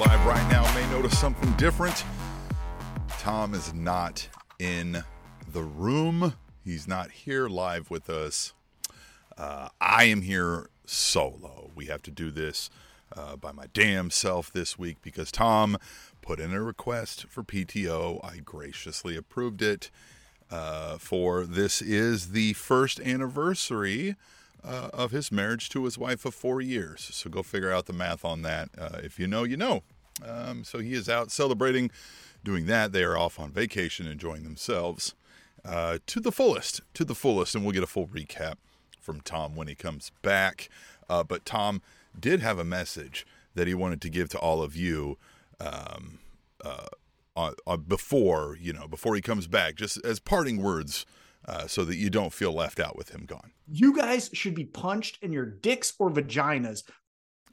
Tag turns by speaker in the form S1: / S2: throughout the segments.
S1: Live right now may notice something different. Tom is not in the room. He's not here live with us. Uh, I am here solo. We have to do this uh, by my damn self this week because Tom put in a request for PTO. I graciously approved it. Uh, for this is the first anniversary uh, of his marriage to his wife of four years. So go figure out the math on that. Uh, if you know, you know. Um, so he is out celebrating, doing that. They are off on vacation, enjoying themselves uh, to the fullest, to the fullest. And we'll get a full recap from Tom when he comes back. Uh, but Tom did have a message that he wanted to give to all of you. Um, uh, uh, before you know before he comes back, just as parting words, uh, so that you don't feel left out with him gone.
S2: You guys should be punched in your dicks or vaginas.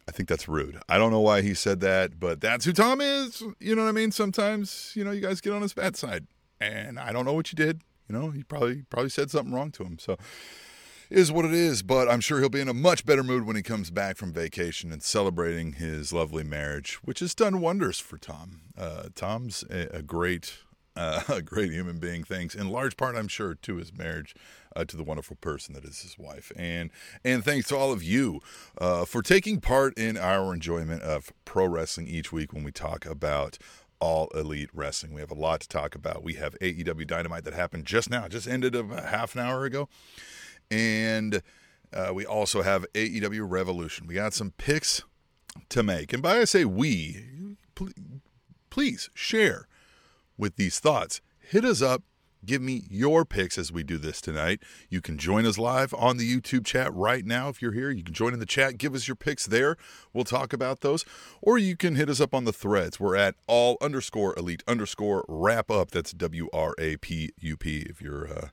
S1: I think that's rude. I don't know why he said that, but that's who Tom is. You know what I mean? Sometimes you know you guys get on his bad side, and I don't know what you did. You know, he probably probably said something wrong to him. So is what it is, but I'm sure he'll be in a much better mood when he comes back from vacation and celebrating his lovely marriage, which has done wonders for Tom. Uh, Tom's a, a great, uh, a great human being, thanks in large part, I'm sure, to his marriage, uh, to the wonderful person that is his wife, and and thanks to all of you uh, for taking part in our enjoyment of pro wrestling each week when we talk about all elite wrestling. We have a lot to talk about. We have AEW Dynamite that happened just now, just ended a half an hour ago. And uh, we also have AEW Revolution. We got some picks to make. And by I say we, please share with these thoughts. Hit us up. Give me your picks as we do this tonight. You can join us live on the YouTube chat right now if you're here. You can join in the chat, give us your picks there. We'll talk about those. Or you can hit us up on the threads. We're at all underscore elite underscore wrap up. That's W R A P U P if you're uh,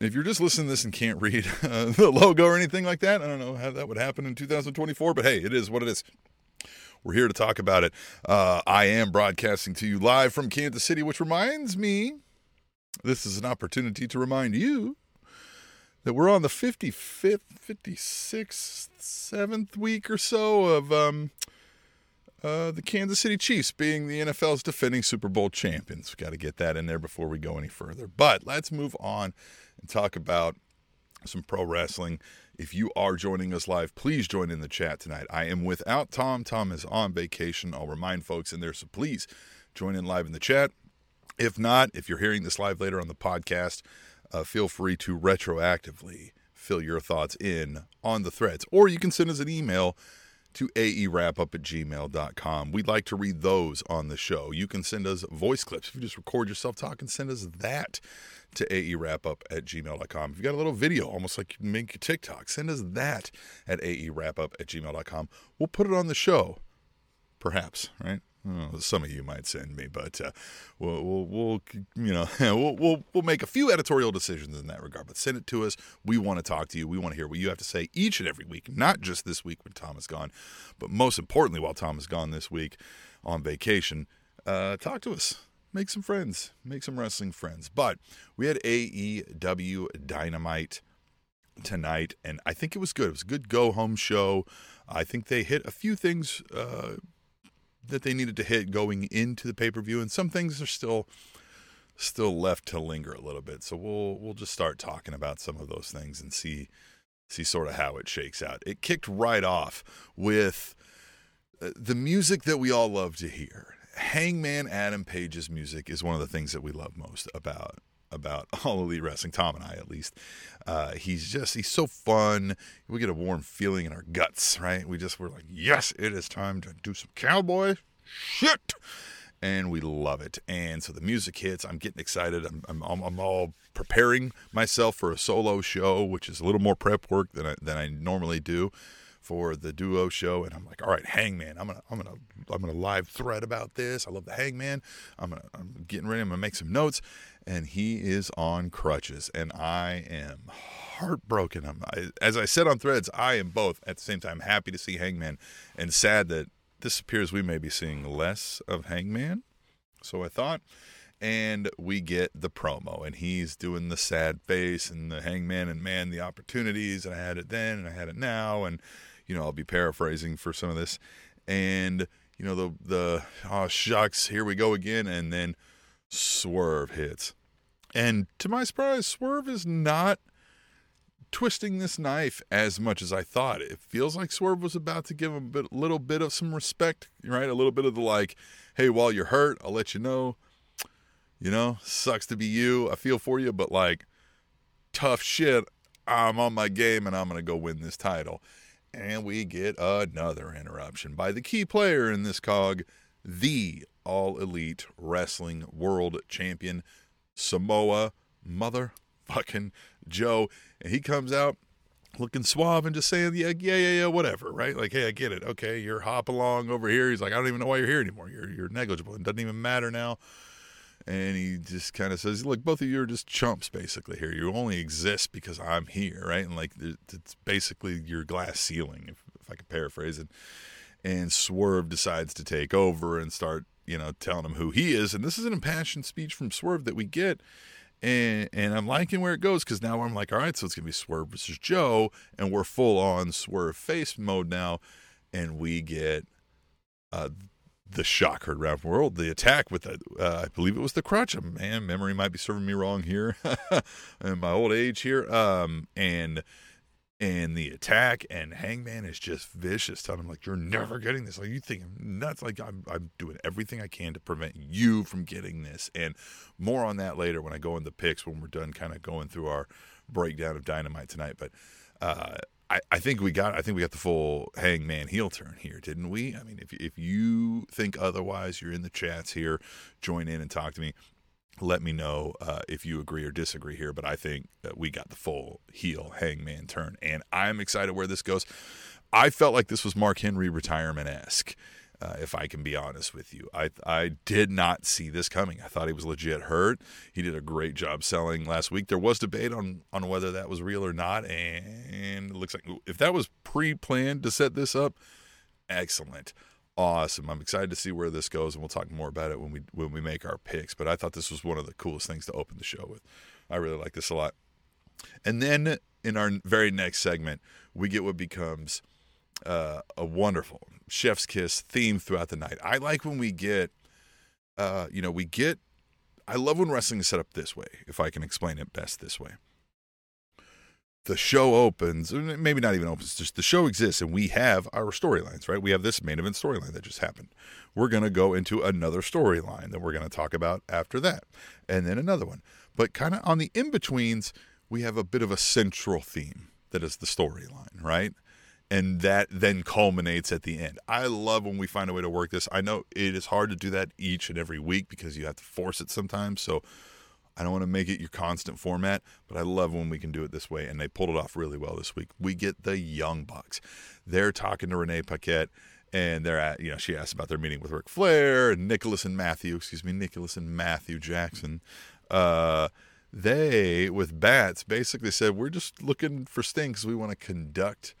S1: if you're just listening to this and can't read uh, the logo or anything like that, I don't know how that would happen in 2024, but hey, it is what it is. We're here to talk about it. Uh, I am broadcasting to you live from Kansas City, which reminds me this is an opportunity to remind you that we're on the 55th, 56th, 7th week or so of um, uh, the Kansas City Chiefs being the NFL's defending Super Bowl champions. We've got to get that in there before we go any further. But let's move on and talk about some pro wrestling. If you are joining us live, please join in the chat tonight. I am without Tom. Tom is on vacation. I'll remind folks in there, so please join in live in the chat. If not, if you're hearing this live later on the podcast, uh, feel free to retroactively fill your thoughts in on the threads, or you can send us an email to aewrapup at gmail.com. We'd like to read those on the show. You can send us voice clips. If you just record yourself talking, send us that to aewrapup at gmail.com. If you got a little video, almost like you make a TikTok, send us that at aewrapup at gmail.com. We'll put it on the show, perhaps, right? Oh, some of you might send me, but uh, we'll, we'll, we'll, you know, we'll, we'll, we'll make a few editorial decisions in that regard. But send it to us. We want to talk to you. We want to hear what you have to say each and every week, not just this week when Tom is gone, but most importantly, while Tom is gone this week on vacation. Uh, talk to us make some friends, make some wrestling friends. But we had AEW Dynamite tonight, and I think it was good. It was a good go home show. I think they hit a few things uh, that they needed to hit going into the pay per view, and some things are still still left to linger a little bit. So we'll we'll just start talking about some of those things and see see sort of how it shakes out. It kicked right off with uh, the music that we all love to hear. Hangman Adam Page's music is one of the things that we love most about about all elite wrestling. Tom and I, at least, uh, he's just he's so fun. We get a warm feeling in our guts, right? We just we're like, yes, it is time to do some cowboy shit, and we love it. And so the music hits. I'm getting excited. I'm I'm, I'm all preparing myself for a solo show, which is a little more prep work than I, than I normally do for the duo show, and I'm like, all right, Hangman, I'm gonna I'm gonna I'm gonna live thread about this. I love the Hangman. I'm gonna I'm getting ready. I'm gonna make some notes, and he is on crutches, and I am heartbroken. I'm as I said on threads, I am both at the same time happy to see Hangman and sad that this appears we may be seeing less of Hangman. So I thought and we get the promo and he's doing the sad face and the hangman and man the opportunities and i had it then and i had it now and you know, I'll be paraphrasing for some of this. and you know the the oh shucks, here we go again, and then Swerve hits, and to my surprise, Swerve is not twisting this knife as much as I thought. It feels like Swerve was about to give a bit, little bit of some respect, right? A little bit of the like, hey, while you're hurt, I'll let you know. You know, sucks to be you. I feel for you, but like, tough shit. I'm on my game and I'm going to go win this title. And we get another interruption by the key player in this cog, the All Elite Wrestling World Champion, Samoa motherfucking Joe. And he comes out looking suave and just saying, yeah, yeah, yeah, yeah, whatever, right? Like, hey, I get it. Okay, you're hop along over here. He's like, I don't even know why you're here anymore. You're you're negligible. It doesn't even matter now. And he just kind of says, look, both of you are just chumps basically here. You only exist because I'm here, right? And like, it's basically your glass ceiling, if, if I can paraphrase it. And Swerve decides to take over and start, you know, telling him who he is. And this is an impassioned speech from Swerve that we get and and I'm liking where it goes because now I'm like, all right, so it's gonna be Swerve versus Joe, and we're full on Swerve face mode now, and we get uh, the shocker the world, the attack with the, uh, I believe it was the crutch. Man, memory might be serving me wrong here, in my old age here, um, and and the attack and hangman is just vicious. Telling him like you're never getting this. Like you think i'm nuts. Like I'm, I'm doing everything i can to prevent you from getting this. And more on that later when i go in the picks when we're done kind of going through our breakdown of dynamite tonight. But uh, I, I think we got I think we got the full hangman heel turn here, didn't we? I mean, if if you think otherwise, you're in the chats here. Join in and talk to me let me know uh, if you agree or disagree here. But I think that we got the full heel hangman turn, and I'm excited where this goes. I felt like this was Mark Henry retirement esque. Uh, if I can be honest with you, I I did not see this coming. I thought he was legit hurt. He did a great job selling last week. There was debate on on whether that was real or not, and it looks like if that was pre planned to set this up, excellent awesome. I'm excited to see where this goes, and we'll talk more about it when we when we make our picks. But I thought this was one of the coolest things to open the show with. I really like this a lot. And then in our very next segment, we get what becomes uh, a wonderful chef's kiss theme throughout the night. I like when we get, uh, you know, we get. I love when wrestling is set up this way. If I can explain it best this way the show opens, maybe not even opens, just the show exists and we have our storylines, right? We have this main event storyline that just happened. We're going to go into another storyline that we're going to talk about after that, and then another one. But kind of on the in betweens, we have a bit of a central theme that is the storyline, right? And that then culminates at the end. I love when we find a way to work this. I know it is hard to do that each and every week because you have to force it sometimes. So, I don't want to make it your constant format, but I love when we can do it this way. And they pulled it off really well this week. We get the Young Bucks. They're talking to Renee Paquette, and they're at, you know, she asked about their meeting with Ric Flair and Nicholas and Matthew, excuse me, Nicholas and Matthew Jackson. Uh, they, with Bats, basically said, We're just looking for Sting because we want to conduct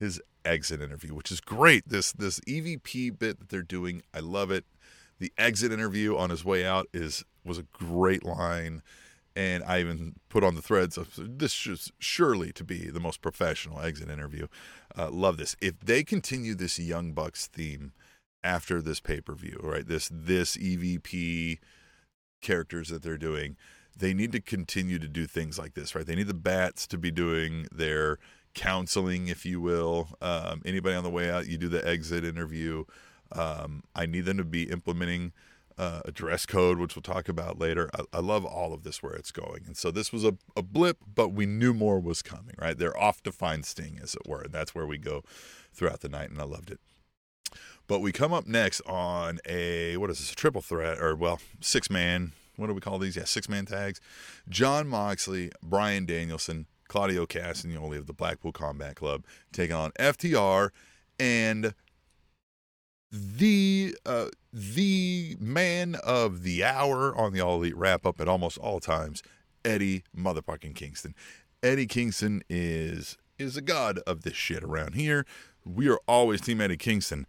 S1: his exit interview, which is great. This this EVP bit that they're doing, I love it. The exit interview on his way out is was a great line. And I even put on the threads of this is surely to be the most professional exit interview. Uh, love this. If they continue this Young Bucks theme after this pay per view, right? This this EVP characters that they're doing, they need to continue to do things like this, right? They need the bats to be doing their counseling, if you will. Um, anybody on the way out, you do the exit interview. Um, I need them to be implementing uh, a dress code, which we'll talk about later. I, I, love all of this where it's going. And so this was a, a blip, but we knew more was coming, right? They're off to find Sting, as it were. And that's where we go throughout the night, and I loved it. But we come up next on a, what is this, a triple threat, or well, six man, what do we call these? Yeah, six man tags. Jon Moxley, Bryan Danielson, Claudio Castagnoli of the Blackpool Combat Club taking on FTR and the uh, the man of the hour on the All Elite wrap up at almost all times, Eddie motherfucking Kingston. Eddie Kingston is is a god of this shit around here. We are always Team Eddie Kingston.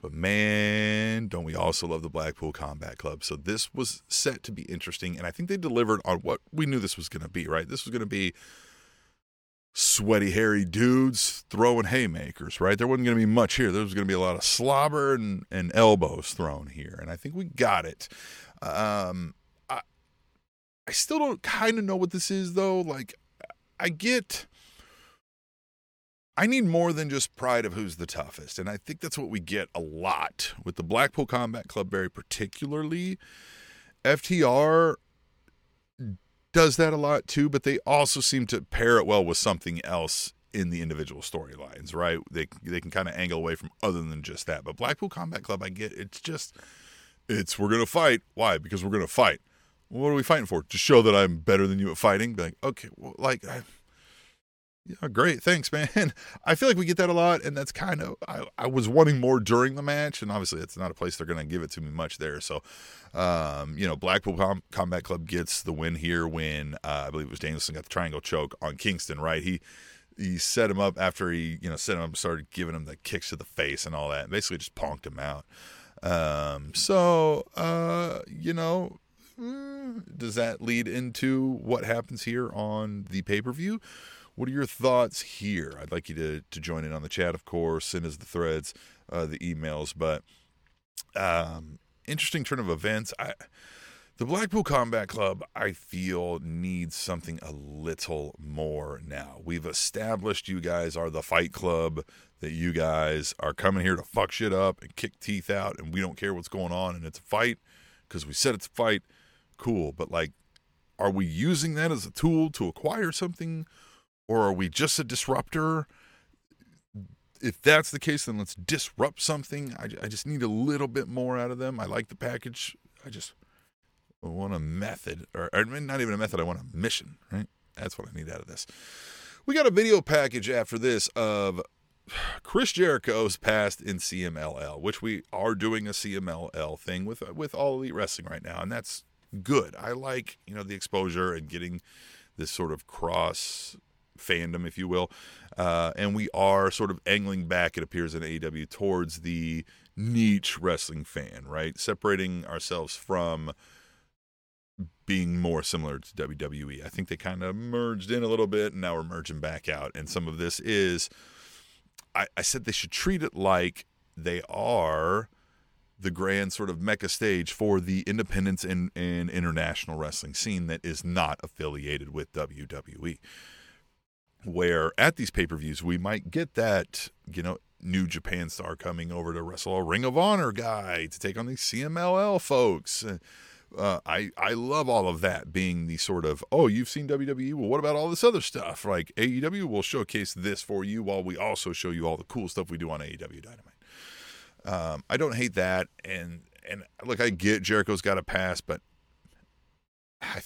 S1: But man, don't we also love the Blackpool Combat Club? So this was set to be interesting, and I think they delivered on what we knew this was going to be. Right, this was going to be sweaty, hairy dudes throwing haymakers, right? There wasn't going to be much here. There was going to be a lot of slobber and, and elbows thrown here. And I think we got it. Um, I, I still don't kind of know what this is, though. Like, I get. I need more than just pride of who's the toughest. And I think that's what we get a lot with the Blackpool Combat Club, very particularly. FTR does that a lot too, but they also seem to pair it well with something else in the individual storylines, right? They they can kind of angle away from other than just that. But Blackpool Combat Club, I get it's just it's we're gonna fight. Why? Because we're gonna fight. what are we fighting for? To show that I'm better than you at fighting? Be like, okay, well, like I, yeah, great. Thanks, man. I feel like we get that a lot, and that's kind of I, I was wanting more during the match, and obviously it's not a place they're going to give it to me much there. So, um, you know, Blackpool Com- Combat Club gets the win here when uh, I believe it was Danielson got the triangle choke on Kingston. Right? He he set him up after he you know set him up, started giving him the kicks to the face and all that, and basically just punked him out. Um, so uh, you know, mm, does that lead into what happens here on the pay per view? What are your thoughts here? I'd like you to, to join in on the chat, of course, send us the threads, uh, the emails. But um, interesting turn of events. I, the Blackpool Combat Club, I feel, needs something a little more now. We've established you guys are the fight club, that you guys are coming here to fuck shit up and kick teeth out, and we don't care what's going on, and it's a fight because we said it's a fight. Cool. But, like, are we using that as a tool to acquire something? Or are we just a disruptor? If that's the case, then let's disrupt something. I, I just need a little bit more out of them. I like the package. I just want a method, or, or not even a method. I want a mission, right? That's what I need out of this. We got a video package after this of Chris Jericho's past in CMLL, which we are doing a CMLL thing with with all elite wrestling right now, and that's good. I like you know the exposure and getting this sort of cross fandom, if you will. Uh, and we are sort of angling back, it appears in AEW, towards the niche wrestling fan, right? Separating ourselves from being more similar to WWE. I think they kind of merged in a little bit, and now we're merging back out. And some of this is, I, I said they should treat it like they are the grand sort of mecca stage for the independence and, and international wrestling scene that is not affiliated with WWE where at these pay per views we might get that, you know, New Japan star coming over to wrestle a Ring of Honor guy to take on these CMLL folks. Uh, I I love all of that being the sort of oh you've seen WWE well what about all this other stuff like AEW will showcase this for you while we also show you all the cool stuff we do on AEW Dynamite. Um, I don't hate that and and look I get Jericho's got a pass but I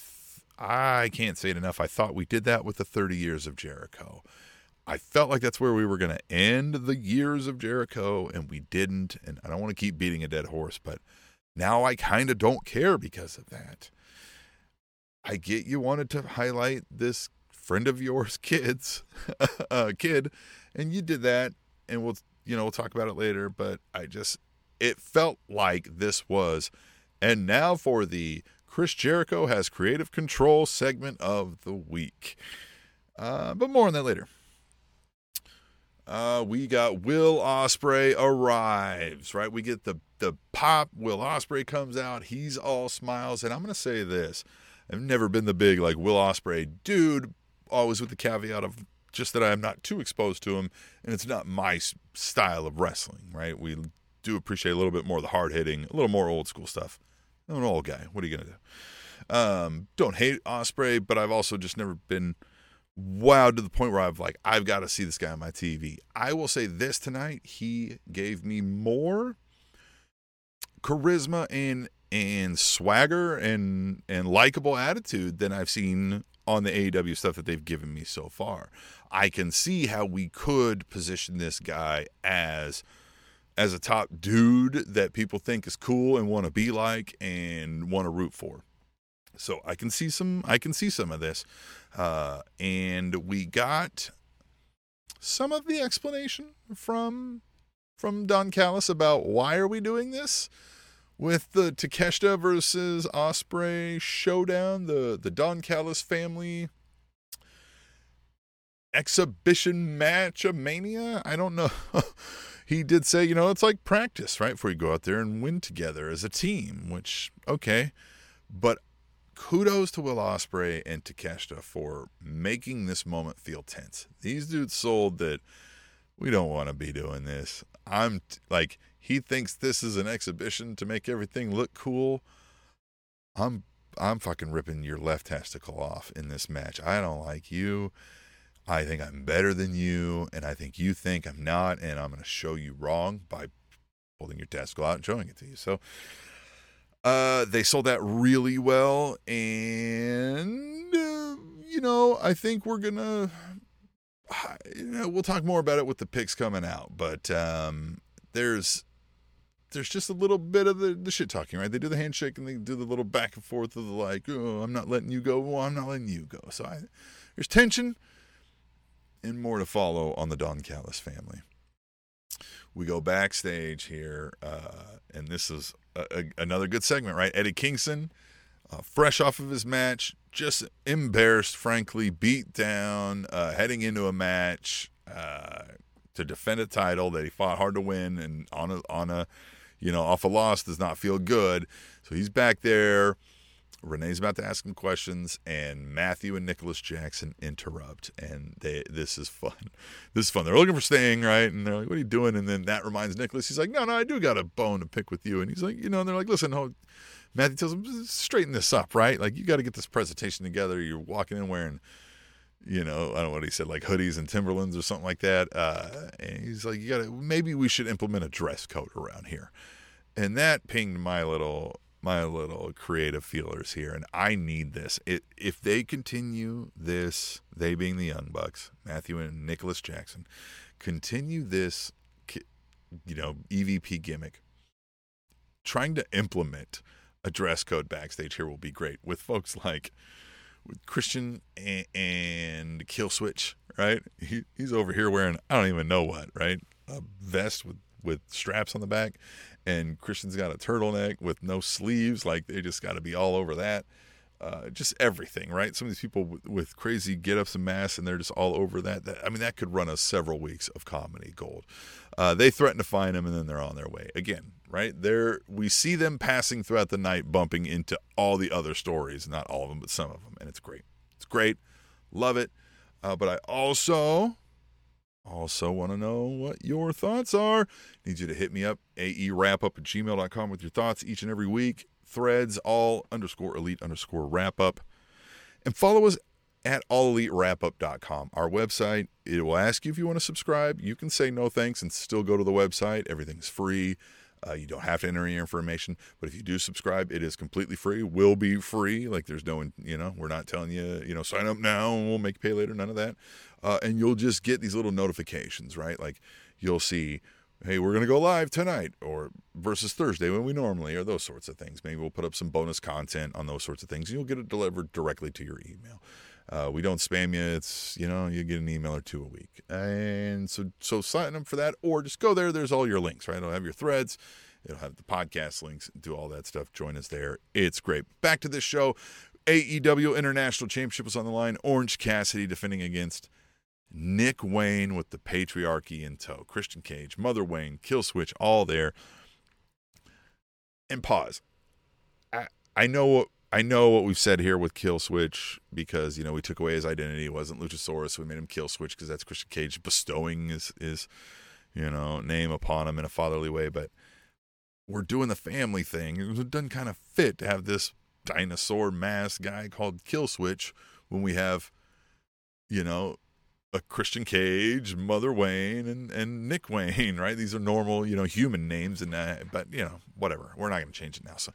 S1: I can't say it enough. I thought we did that with the 30 years of Jericho. I felt like that's where we were going to end the years of Jericho, and we didn't. And I don't want to keep beating a dead horse, but now I kind of don't care because of that. I get you wanted to highlight this friend of yours, kids, uh, kid, and you did that, and we'll you know we'll talk about it later. But I just it felt like this was, and now for the Chris Jericho has creative control segment of the week. Uh, but more on that later. Uh, we got Will Ospreay arrives, right? We get the the pop. Will Ospreay comes out. He's all smiles, and I'm gonna say this: I've never been the big like Will Ospreay dude. Always with the caveat of just that I'm not too exposed to him, and it's not my style of wrestling, right? We do appreciate a little bit more of the hard hitting, a little more old school stuff. I'm an old guy. What are you gonna do? Um, don't hate Ospreay, but I've also just never been wowed to the point where I've like I've got to see this guy on my TV. I will say this tonight: he gave me more charisma and and swagger and and likable attitude than I've seen on the AEW stuff that they've given me so far. I can see how we could position this guy as as a top dude that people think is cool and want to be like and want to root for. So I can see some I can see some of this. Uh, and we got some of the explanation from from Don Callis about why are we doing this with the Takeshita versus Ospreay showdown, the the Don Callis family exhibition match of mania. I don't know. he did say, you know, it's like practice, right? Before you go out there and win together as a team, which, okay. But kudos to Will Ospreay and Takeshita for making this moment feel tense. These dudes sold that we don't want to be doing this. I'm t- like, he thinks this is an exhibition to make everything look cool. I'm I'm fucking ripping your left testicle off in this match. I don't like you. I think I'm better than you, and I think you think I'm not, and I'm going to show you wrong by holding your testicle out and showing it to you. So, uh, they sold that really well, and uh, you know, I think we're gonna. You know, we'll talk more about it with the picks coming out, but um, there's there's just a little bit of the, the shit talking, right? They do the handshake and they do the little back and forth of the like, oh, I'm not letting you go. Well, I'm not letting you go. So I, there's tension and more to follow on the Don Callis family. We go backstage here, uh, and this is a, a, another good segment, right? Eddie Kingston, uh, fresh off of his match, just embarrassed, frankly, beat down, uh, heading into a match uh, to defend a title that he fought hard to win, and on a on a you know off a loss does not feel good. So he's back there Renee's about to ask him questions, and Matthew and Nicholas Jackson interrupt, and they this is fun. This is fun. They're looking for Sting, right? And they're like, "What are you doing?" And then that reminds Nicholas. He's like, "No, no, I do got a bone to pick with you." And he's like, "You know," and they're like, "Listen, hold." Matthew tells him, "Straighten this up, right? Like you got to get this presentation together. You're walking in wearing." you know, I don't know what he said, like hoodies and Timberlands or something like that. Uh, and he's like, you got to, maybe we should implement a dress code around here. And that pinged my little my little creative feelers here, and I need this. It, if they continue this, they being the Young Bucks, Matthew and Nicholas Jackson, continue this, you know, EVP gimmick, trying to implement a dress code backstage here will be great with folks like with Christian and, and Killswitch, right? He, he's over here wearing I don't even know what, right? A vest with with straps on the back, and Christian's got a turtleneck with no sleeves. Like they just got to be all over that. Uh, just everything, right? Some of these people with, with crazy get ups and masks, and they're just all over that. that. I mean, that could run us several weeks of comedy gold. Uh, they threaten to find him, and then they're on their way again, right? There, we see them passing throughout the night, bumping into all the other stories, not all of them, but some of them, and it's great. It's great, love it. Uh, but I also also, want to know what your thoughts are. Need you to hit me up, aewrapup at gmail.com with your thoughts each and every week. Threads, all underscore elite underscore wrap up. And follow us at allelitewrapup.com. Our website, it will ask you if you want to subscribe. You can say no thanks and still go to the website. Everything's free. Uh, you don't have to enter your information, but if you do subscribe, it is completely free. Will be free. Like there's no, you know, we're not telling you, you know, sign up now and we'll make you pay later. None of that. Uh, and you'll just get these little notifications, right? Like you'll see, hey, we're gonna go live tonight, or versus Thursday when we normally, or those sorts of things. Maybe we'll put up some bonus content on those sorts of things. And you'll get it delivered directly to your email. Uh, we don't spam you. It's you know you get an email or two a week, and so so sign up for that, or just go there. There's all your links, right? It'll have your threads, it'll have the podcast links, do all that stuff. Join us there. It's great. Back to this show. AEW International Championship was on the line. Orange Cassidy defending against Nick Wayne with the patriarchy in tow. Christian Cage, Mother Wayne, Killswitch, all there. And pause. I I know what I know what we've said here with Kill Switch because you know we took away his identity. It wasn't Luchasaurus. So we made him Kill Switch because that's Christian Cage bestowing his his you know name upon him in a fatherly way. But we're doing the family thing. It doesn't kind of fit to have this dinosaur mask guy called Kill Switch when we have you know Christian Cage, Mother Wayne, and and Nick Wayne. Right? These are normal you know human names, and uh, but you know whatever. We're not going to change it now. So.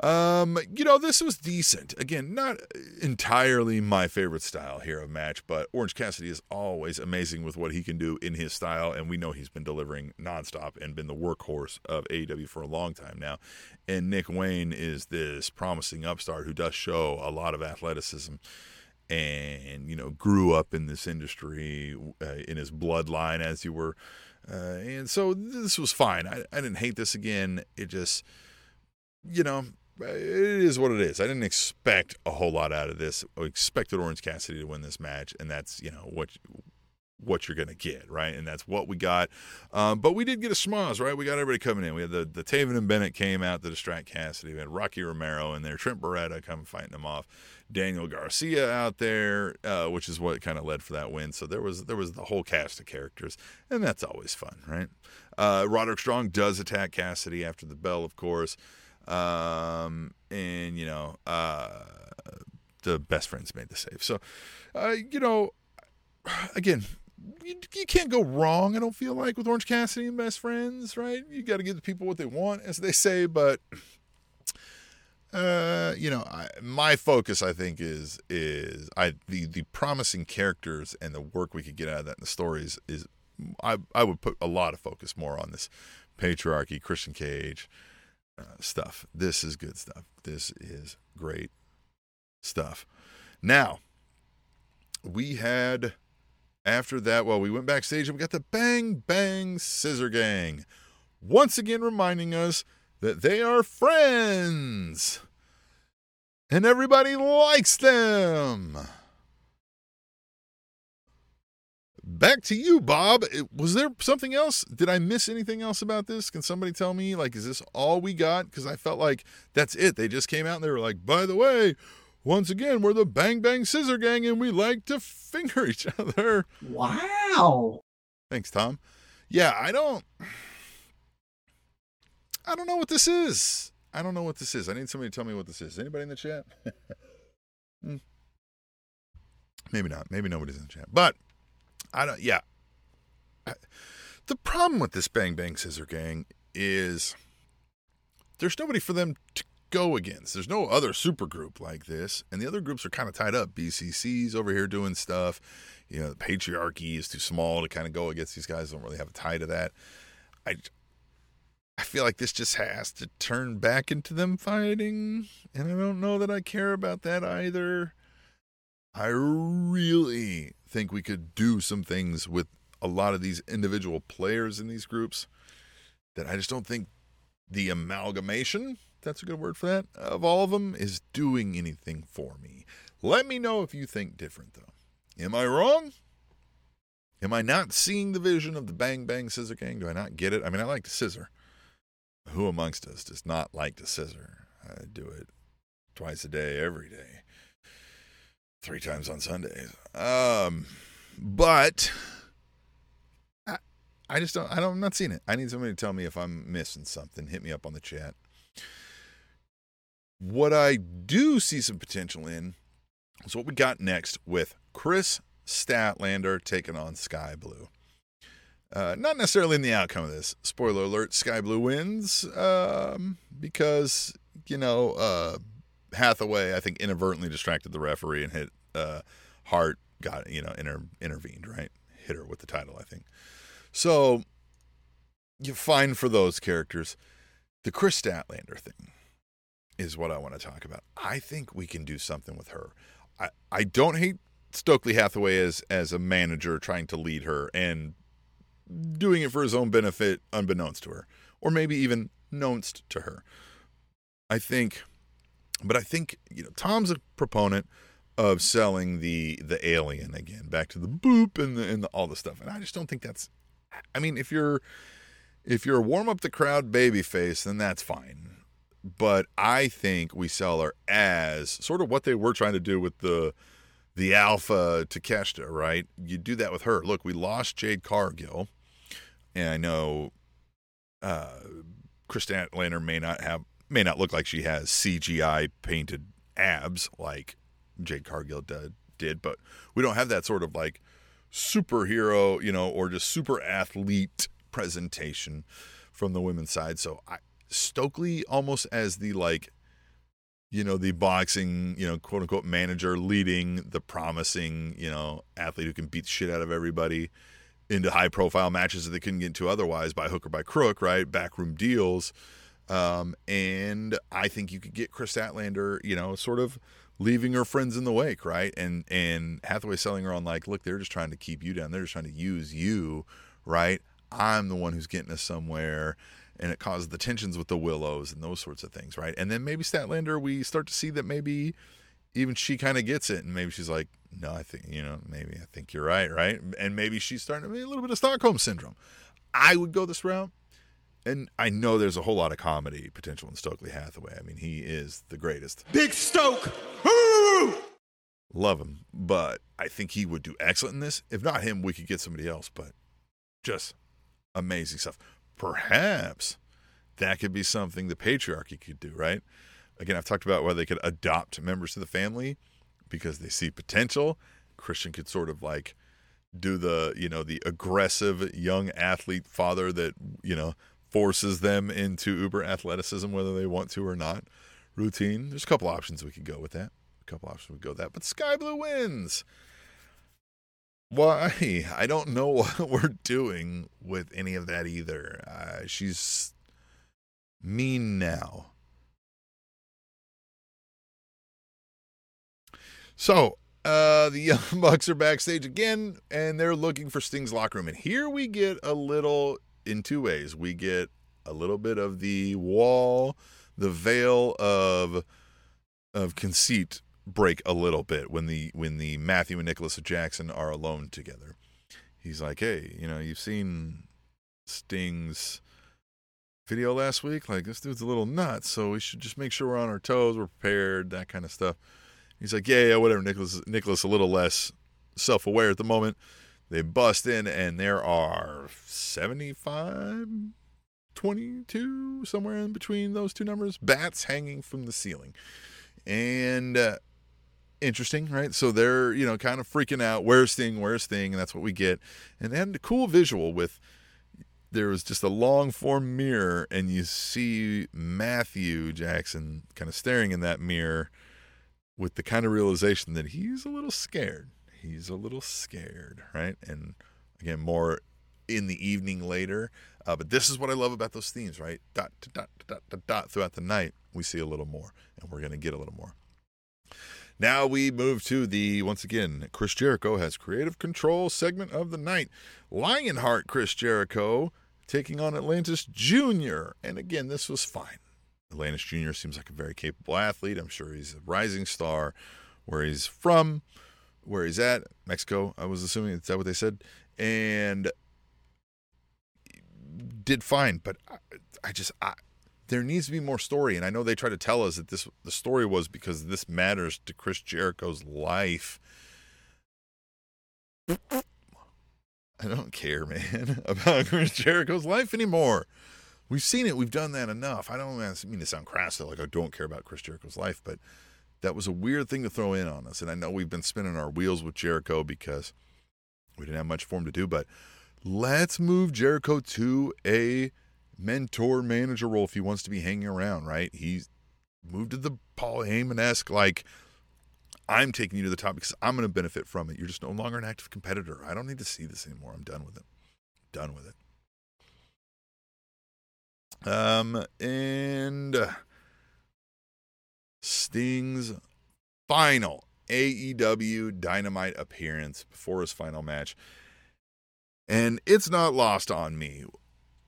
S1: Um, you know, this was decent. Again, not entirely my favorite style here of match, but Orange Cassidy is always amazing with what he can do in his style, and we know he's been delivering nonstop and been the workhorse of AEW for a long time now. And Nick Wayne is this promising upstart who does show a lot of athleticism and you know grew up in this industry uh, in his bloodline as you were uh, and so this was fine I, I didn't hate this again it just you know it is what it is. I didn't expect a whole lot out of this. I expected Orange Cassidy to win this match, and that's you know what what you're going to get, right? And that's what we got. Um, but we did get a schmoz, right? We got everybody coming in. We had the, the Taven and Bennett came out to distract Cassidy. We had Rocky Romero in there, Trent Beretta come fighting them off, Daniel Garcia out there, uh, which is what kind of led for that win. So there was there was the whole cast of characters, and that's always fun, right? Uh, Roderick Strong does attack Cassidy after the bell, of course. Um, and, you know, uh, the best friends made the save. So, uh, you know, again, you, you, can't go wrong. I don't feel like with Orange Cassidy and Best Friends, right? You got to give the people what they want, as they say. But uh, you know, I, my focus, I think, is is I the the promising characters and the work we could get out of that in the stories is I I would put a lot of focus more on this patriarchy, Christian Cage uh, stuff. This is good stuff. This is great stuff. Now, we had after that, well, we went backstage and we got the Bang Bang Scissor Gang. Once again, reminding us that they are friends and everybody likes them. Back to you, Bob. Was there something else? Did I miss anything else about this? Can somebody tell me? Like, is this all we got? Because I felt like that's it. They just came out and they were like, by the way, once again, we're the Bang Bang Scissor Gang and we like to finger each other.
S2: Wow.
S1: Thanks, Tom. Yeah, I don't. I don't know what this is. I don't know what this is. I need somebody to tell me what this is. Anybody in the chat? hmm. Maybe not. Maybe nobody's in the chat. But I don't. Yeah. I, the problem with this Bang Bang Scissor Gang is there's nobody for them to go against. There's no other super group like this, and the other groups are kind of tied up. BCC's over here doing stuff. You know, the patriarchy is too small to kind of go against these guys. Don't really have a tie to that. I, I feel like this just has to turn back into them fighting, and I don't know that I care about that either. I really think we could do some things with a lot of these individual players in these groups that I just don't think the amalgamation that's a good word for that, of all of them is doing anything for me. Let me know if you think different, though. Am I wrong? Am I not seeing the vision of the Bang Bang Scissor Gang? Do I not get it? I mean, I like to scissor. Who amongst us does not like to scissor? I do it twice a day, every day, three times on Sundays. Um, but I, I just don't. I don't. I'm not seeing it. I need somebody to tell me if I'm missing something. Hit me up on the chat. What I do see some potential in is what we got next with Kris Statlander taking on Skye Blue. Uh, not necessarily in the outcome of this. Spoiler alert: Skye Blue wins um, because you know uh, Hathaway, I think, inadvertently distracted the referee and hit uh, Hart. Got you know inter- intervened right, hit her with the title. I think so. You fine for those characters. The Kris Statlander thing is what I want to talk about. I think we can do something with her. I, I don't hate Stokely Hathaway as as a manager trying to lead her and doing it for his own benefit unbeknownst to her. Or maybe even knownst to her. I think but I think, you know, Tom's a proponent of selling the the alien again, back to the boop and the and the, all the stuff. And I just don't think that's I mean, if you're if you're a warm up the crowd baby face, then that's fine but I think we sell her as sort of what they were trying to do with the the alpha Takeshita, right? You do that with her. Look, we lost Jade Cargill, and I know uh, Kris Statlander may not have may not look like she has CGI painted abs like Jade Cargill did, did, but we don't have that sort of like superhero, you know, or just super athlete presentation from the women's side. So I, Stokely almost as the like you know the boxing you know quote unquote manager leading the promising you know athlete who can beat the shit out of everybody into high profile matches that they couldn't get into otherwise by hook or by crook right? Backroom deals. Um, and i think you could get Kris Statlander you know sort of leaving her friends in the wake right? And and hathaway selling her on like look they're just trying to keep you down. They're just trying to use you right? I'm the one who's getting us somewhere and it causes the tensions with the Willows and those sorts of things, right? And then maybe Statlander, we start to see that maybe even she kind of gets it, and maybe she's like, no, I think you know, maybe I think you're right, right? And maybe she's starting to be a little bit of Stockholm syndrome. I would go this route. And I know there's a whole lot of comedy potential in Stokely Hathaway. I mean, he is the greatest.
S3: Big Stoke!
S1: Love him, but I think he would do excellent in this. If not him, we could get somebody else, but just amazing stuff. Perhaps that could be something the patriarchy could do, right? Again, I've talked about why they could adopt members of the family because they see potential. Christian could sort of like do the, you know, the aggressive young athlete father that, you know, forces them into uber athleticism, whether they want to or not. Routine. There's a couple options we could go with that. A couple options we could go with that. But Skye Blue wins. Why? I don't know what we're doing with any of that either. Uh, she's mean now. So, uh, the Young Bucks are backstage again, and they're looking for Sting's locker room. And here we get a little in two ways. We get a little bit of the wall, the veil of of conceit break a little bit when the when the Matthew and Nicholas Jackson are alone together. He's like, "Hey, you know, you've seen Sting's video last week. Like, this dude's a little nuts, so we should just make sure we're on our toes, we're prepared, that kind of stuff." He's like, "Yeah, yeah, whatever." Nicholas Nicholas a little less self-aware at the moment. They bust in, and there are 75, 22, somewhere in between those two numbers, bats hanging from the ceiling. And uh, interesting, right? So they're, you know, kind of freaking out. Where's Sting, Where's Sting, And that's what we get. And then a cool visual with there was just a long form mirror, and you see Matthew Jackson kind of staring in that mirror with the kind of realization that he's a little scared he's a little scared, right? And again, more in the evening later. Uh, but this is what I love about those themes, right? Dot Dot, dot, dot, dot, dot, throughout the night, we see a little more, and we're going to get a little more. Now we move to the, once again, Chris Jericho has creative control segment of the night. Lionheart Chris Jericho taking on Atlantis Jr. And again, this was fine. Atlantis Jr. seems like a very capable athlete. I'm sure he's a rising star where he's from where he's at, Mexico. I was assuming is that what they said, and did fine. But I, I just I, there needs to be more story, and I know they try to tell us that this the story was because this matters to Chris Jericho's life. I don't care, man, about Chris Jericho's life anymore. We've seen it. We've done that enough. I don't mean to sound crass, like I don't care about Chris Jericho's life, but that was a weird thing to throw in on us. And I know we've been spinning our wheels with Jericho because we didn't have much for him to do, but let's move Jericho to a mentor manager role if he wants to be hanging around, right? He's moved to the Paul Heyman esque, like, I'm taking you to the top because I'm going to benefit from it. You're just no longer an active competitor. I don't need to see this anymore. I'm done with it. Done with it. Um, and Sting's final AEW Dynamite appearance before his final match. And it's not lost on me.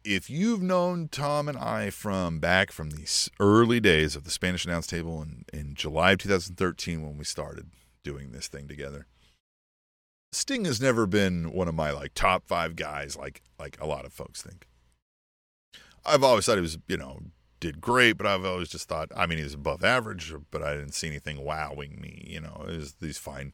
S1: If you've known Tom and I from back from the early days of the Spanish announce table in, in July of 2013 when we started doing this thing together, Sting has never been one of my like top five guys like like a lot of folks think. I've always thought he was, you know, did great, but I've always just thought, I mean, he was above average, but I didn't see anything wowing me. You know, was, he's fine.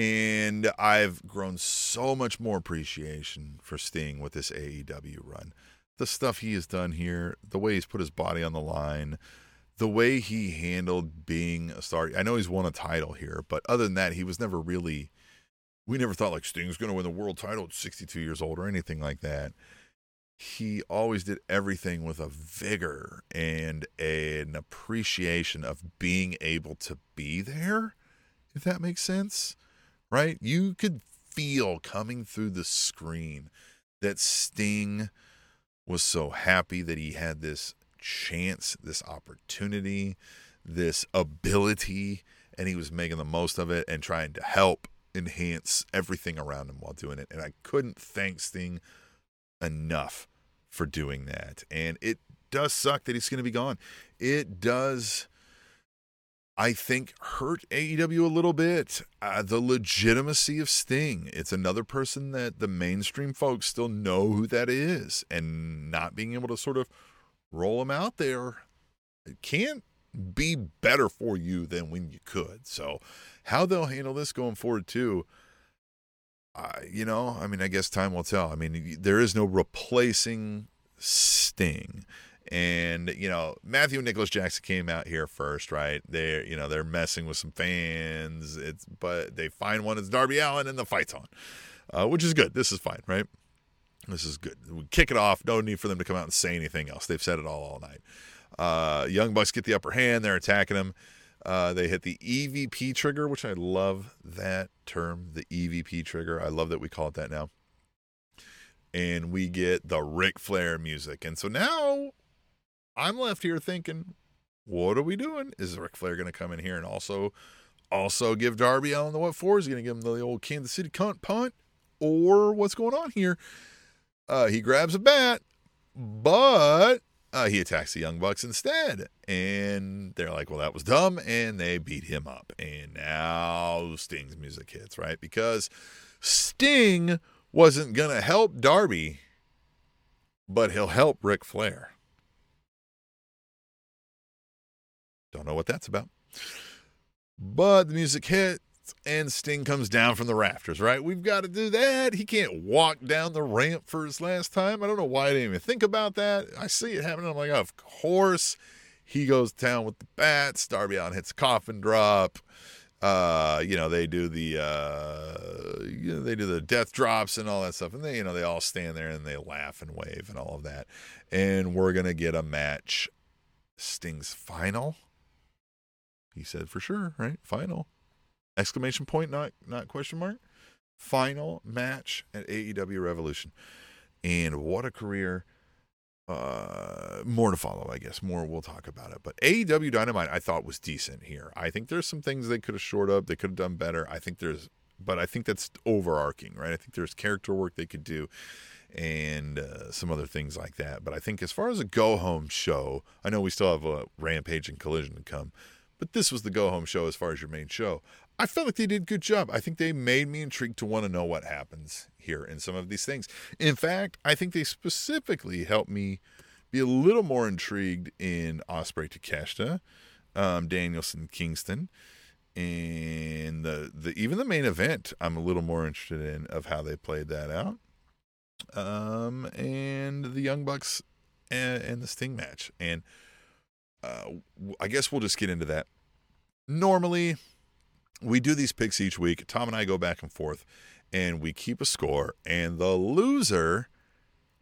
S1: And I've grown so much more appreciation for Sting with this AEW run. The stuff he has done here, the way he's put his body on the line, the way he handled being a star. I know he's won a title here, but other than that, he was never really. We never thought like Sting's going to win the world title at 62 years old or anything like that he always did everything with a vigor and an appreciation of being able to be there, if that makes sense. Right? You could feel coming through the screen that Sting was so happy that he had this chance, this opportunity, this ability, and he was making the most of it and trying to help enhance everything around him while doing it. And I couldn't thank Sting enough for doing that. And it does suck that he's going to be gone. It does, I think, hurt AEW a little bit. Uh, the legitimacy of Sting. It's another person that the mainstream folks still know who that is. And not being able to sort of roll him out there it can't be better for you than when you could. So, how they'll handle this going forward, too. You know, I mean, I guess time will tell. I mean, there is no replacing Sting. And, you know, Matthew Nicholas Jackson came out here first, right? They're, you know, they're messing with some fans. It's, but they find one, it's Darby Allin, and the fight's on, uh, which is good. This is fine, right? This is good. We kick it off. No need for them to come out and say anything else. They've said it all all night. Uh, Young Bucks get the upper hand. They're attacking them. Uh, they hit the EVP trigger, which I love that term, the EVP trigger. I love that we call it that now. And we get the Ric Flair music. And so now I'm left here thinking, what are we doing? Is Ric Flair going to come in here and also also give Darby Allin the what for? Is he going to give him the old Kansas City cunt punt? Or what's going on here? Uh, he grabs a bat, but uh, he attacks the Young Bucks instead. And they're like, well, that was dumb. And they beat him up. And now Sting's music hits, right? Because Sting wasn't going to help Darby, but he'll help Ric Flair. Know what that's about. But the music hits and Sting comes down from the rafters, right? We've got to do that. He can't walk down the ramp for his last time. I don't know why I didn't even think about that. I see it happening. I'm like, oh, of course. He goes down with the bats. Darby Allin hits coffin drop. Uh, you know, they do the uh, you know, they do the death drops and all that stuff, and they you know they all stand there and they laugh and wave and all of that, and we're gonna get a match. Sting's final. He said for sure, right? Final. Exclamation point not not question mark. Final match at AEW Revolution. And what a career. Uh more to follow I guess. More we'll talk about it. But AEW Dynamite I thought was decent here. I think there's some things they could have shored up they could have done better. I think there's but I think that's overarching right? I think there's character work they could do and uh, some other things like that. But I think as far as a go home show I know we still have a rampage and collision to come but this was the go home show as far as your main show. I felt like they did a good job. I think they made me intrigued to want to know what happens here in some of these things. In fact, I think they specifically helped me be a little more intrigued in Ospreay Takeshita, um, Danielson Kingston, and the the even the main event. I'm a little more interested in of how they played that out. Um, and the Young Bucks and, and the Sting match, and uh, I guess we'll just get into that. Normally, we do these picks each week. Tom and I go back and forth, and we keep a score. And the loser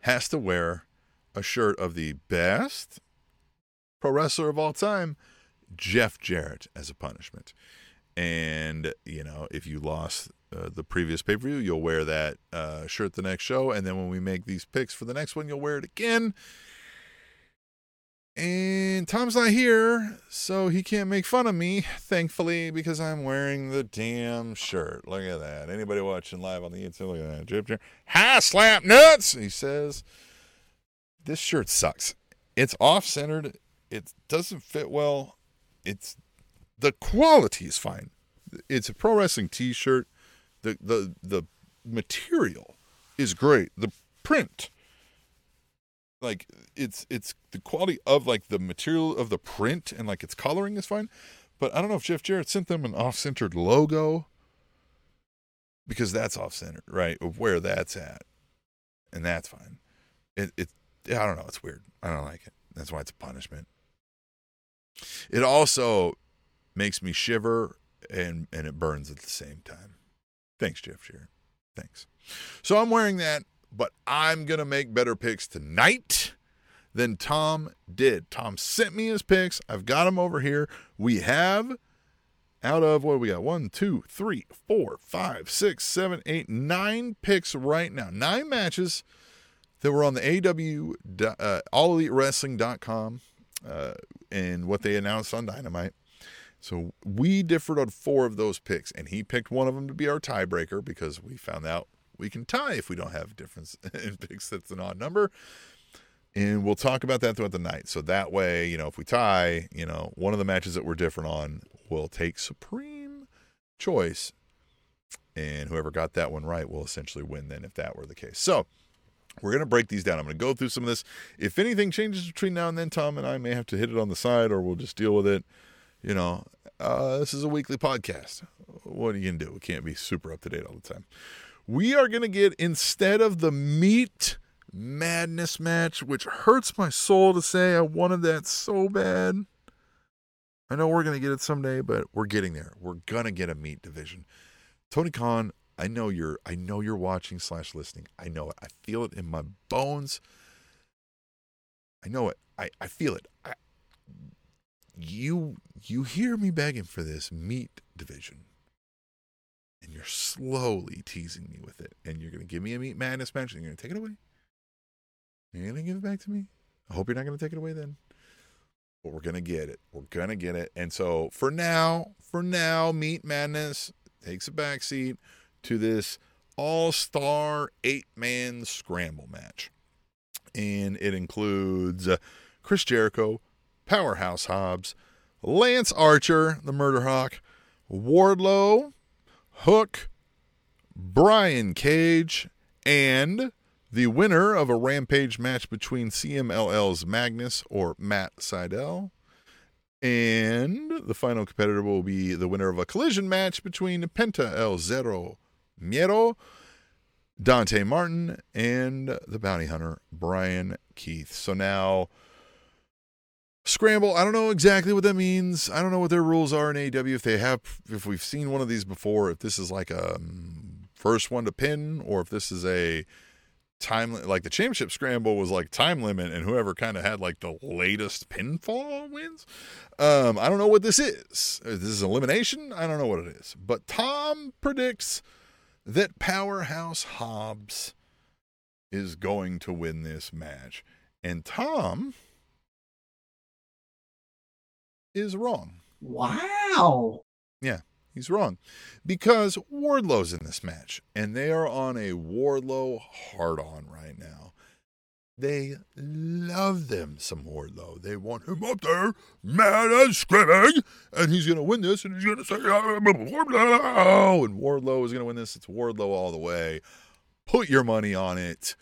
S1: has to wear a shirt of the best pro wrestler of all time, Jeff Jarrett, as a punishment. And you know, if you lost uh, the previous pay per view, you'll wear that uh, shirt the next show, and then when we make these picks for the next one, you'll wear it again. And Tom's not here, so he can't make fun of me, thankfully, because I'm wearing the damn shirt. Look at that. Anybody watching live on the YouTube, look at that. Jip, jip. Hi, slap nuts, he says. This shirt sucks. It's off centered. It doesn't fit well. It's the quality is fine. It's a pro wrestling t shirt. The the the material is great. The print like it's it's the quality of like the material of the print and like its coloring is fine but i don't know if jeff jarrett sent them an off-centered logo because that's off-centered right of where that's at and that's fine. It, it i don't know it's weird. I don't like it. That's why it's a punishment. It also makes me shiver and and it burns at the same time. Thanks jeff jarrett. Thanks. So i'm wearing that but I'm going to make better picks tonight than Tom did. Tom sent me his picks. I've got them over here. We have out of what we got one, two, three, four, five, six, seven, eight, nine picks right now. Nine matches that were on the AW uh, All Elite Wrestling.com uh, and what they announced on Dynamite. So we differed on four of those picks, and he picked one of them to be our tiebreaker because we found out we can tie if we don't have difference in picks that's an odd number. And we'll talk about that throughout the night. So that way, you know, if we tie, you know, one of the matches that we're different on will take supreme choice. And whoever got that one right will essentially win then if that were the case. So we're going to break these down. I'm going to go through some of this. If anything changes between now and then, Tom and I may have to hit it on the side or we'll just deal with it. You know, uh, this is a weekly podcast. What are you going to do? We can't be super up to date all the time. We are going to get, instead of the meat madness match, which hurts my soul to say. I wanted that so bad. I know we're going to get it someday, but we're getting there. We're going to get a meat division. Tony Khan, I know you're I know you're watching slash listening. I know it. I feel it in my bones. I know it. I, I feel it. I, you you hear me begging for this meat division. And you're slowly teasing me with it. And you're gonna give me a meat madness match and you're gonna take it away. You're going to give it back to me? I hope you're not going to take it away then. But we're going to get it. We're going to get it. And so for now, for now, Meat Madness takes a backseat to this all star eight man scramble match. And it includes uh, Chris Jericho, Powerhouse Hobbs, Lance Archer, the Murder Hawk, Wardlow, Hook, Brian Cage, and the winner of a Rampage match between CMLL's Magnus or Matt Sydal. And the final competitor will be the winner of a collision match between Penta El Zero Miedo, Dante Martin, and the bounty hunter Brian Keith. So now, Scramble, I don't know exactly what that means. I don't know what their rules are in AEW. If they have, if we've seen one of these before, if this is like a um, first one to pin, or if this is a time like the championship scramble was like time limit and whoever kind of had like the latest pinfall wins. Um i don't know what this is. This is elimination? I don't know what it is. But tom predicts that powerhouse hobbs is going to win this match. And tom is wrong
S2: wow
S1: yeah He's wrong. Because Wardlow's in this match, and they are on a Wardlow hard on right now. They love them some Wardlow. They want him up there, mad and screaming, and he's going to win this, and he's going to say, ah, Wardlow. And Wardlow is going to win this. It's Wardlow all the way. Put your money on it.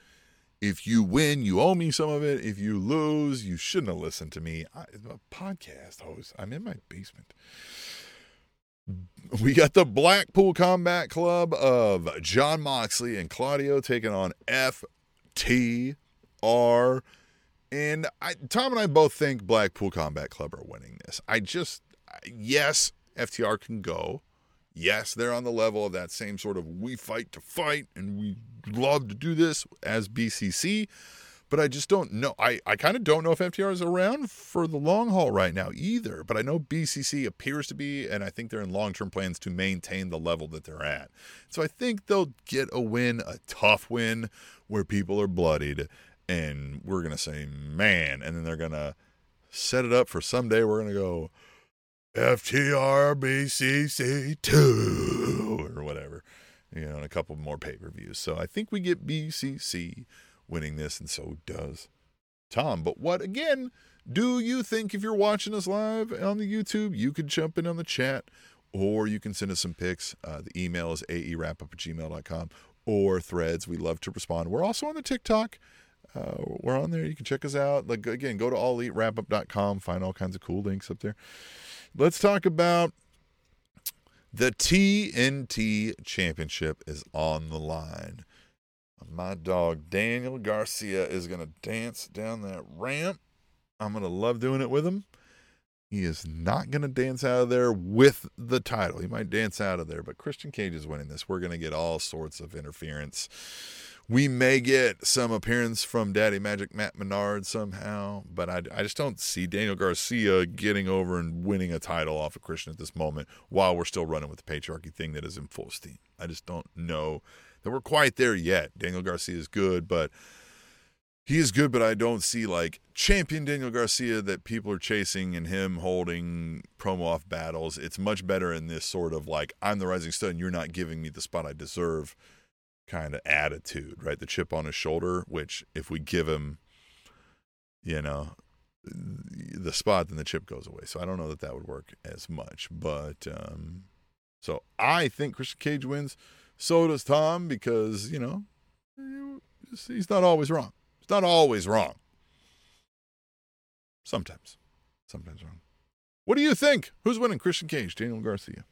S1: If you win, you owe me some of it. If you lose, you shouldn't have listened to me. I, a podcast host. I'm in my basement we got the Blackpool Combat Club of Jon Moxley and Claudio taking on FTR. And I, Tom and I both think Blackpool Combat Club are winning this. I just, yes, FTR can go. Yes, they're on the level of that same sort of we fight to fight and we love to do this as BCC but I just don't know. I, I kind of don't know if FTR is around for the long haul right now either. But I know BCC appears to be, and I think they're in long term plans to maintain the level that they're at. So I think they'll get a win, a tough win where people are bloodied, and we're going to say, man, and then they're going to set it up for someday we're going to go FTR BCC 2 or whatever, you know, and a couple more pay per views. So I think we get BCC winning this, and so does Tom. But what, again, do you think if you're watching us live on the YouTube, you could jump in on the chat or you can send us some pics. Uh, the email is aewrapup at gmail.com or threads. We love to respond. We're also on the TikTok. Uh, we're on there. You can check us out. Like again, go to allelitewrapup.com. Find all kinds of cool links up there. Let's talk about the TNT Championship is on the line. My dog Daniel Garcia is going to dance down that ramp. I'm going to love doing it with him. He is not going to dance out of there with the title. He might dance out of there, but Christian Cage is winning this. We're going to get all sorts of interference. We may get some appearance from Daddy Magic Matt Menard somehow, but I, I just don't see Daniel Garcia getting over and winning a title off of Christian at this moment while we're still running with the patriarchy thing that is in full steam. I just don't know that we're quite there yet. Daniel Garcia is good, but he is good, but I don't see like champion Daniel Garcia that people are chasing and him holding promo off battles. It's much better in this sort of like I'm the rising star and you're not giving me the spot I deserve kind of attitude, right? The chip on his shoulder, which if we give him you know, the spot, then the chip goes away. So I don't know that that would work as much. But um, so I think Christian Cage wins. So does Tom because you know he's not always wrong. He's not always wrong. Sometimes, sometimes wrong. What do you think? Who's winning? Christian Cage, Daniel Garcia.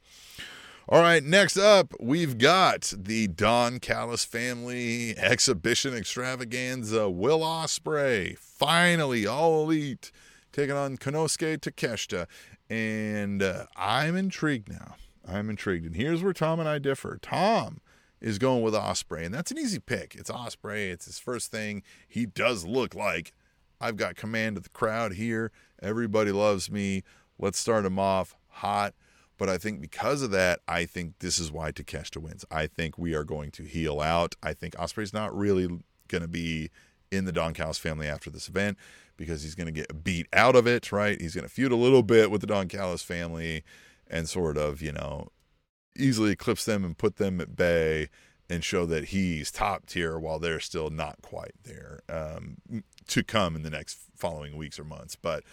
S1: All right, next up, we've got the Don Callis family exhibition extravaganza. Will Ospreay finally, all elite, taking on Konosuke Takeshita. And uh, I'm intrigued now. I'm intrigued. And here's where Tom and I differ. Tom is going with Ospreay, and that's an easy pick. It's Ospreay. It's his first thing. He does look like I've got command of the crowd here. Everybody loves me. Let's start him off hot. But I think because of that, I think this is why Takeshita wins. I think we are going to heal out. I think Ospreay's not really going to be in the Don Callis family after this event because he's going to get beat out of it, right? He's going to feud a little bit with the Don Callis family and sort of, you know, easily eclipse them and put them at bay and show that he's top tier while they're still not quite there um, to come in the next following weeks or months. But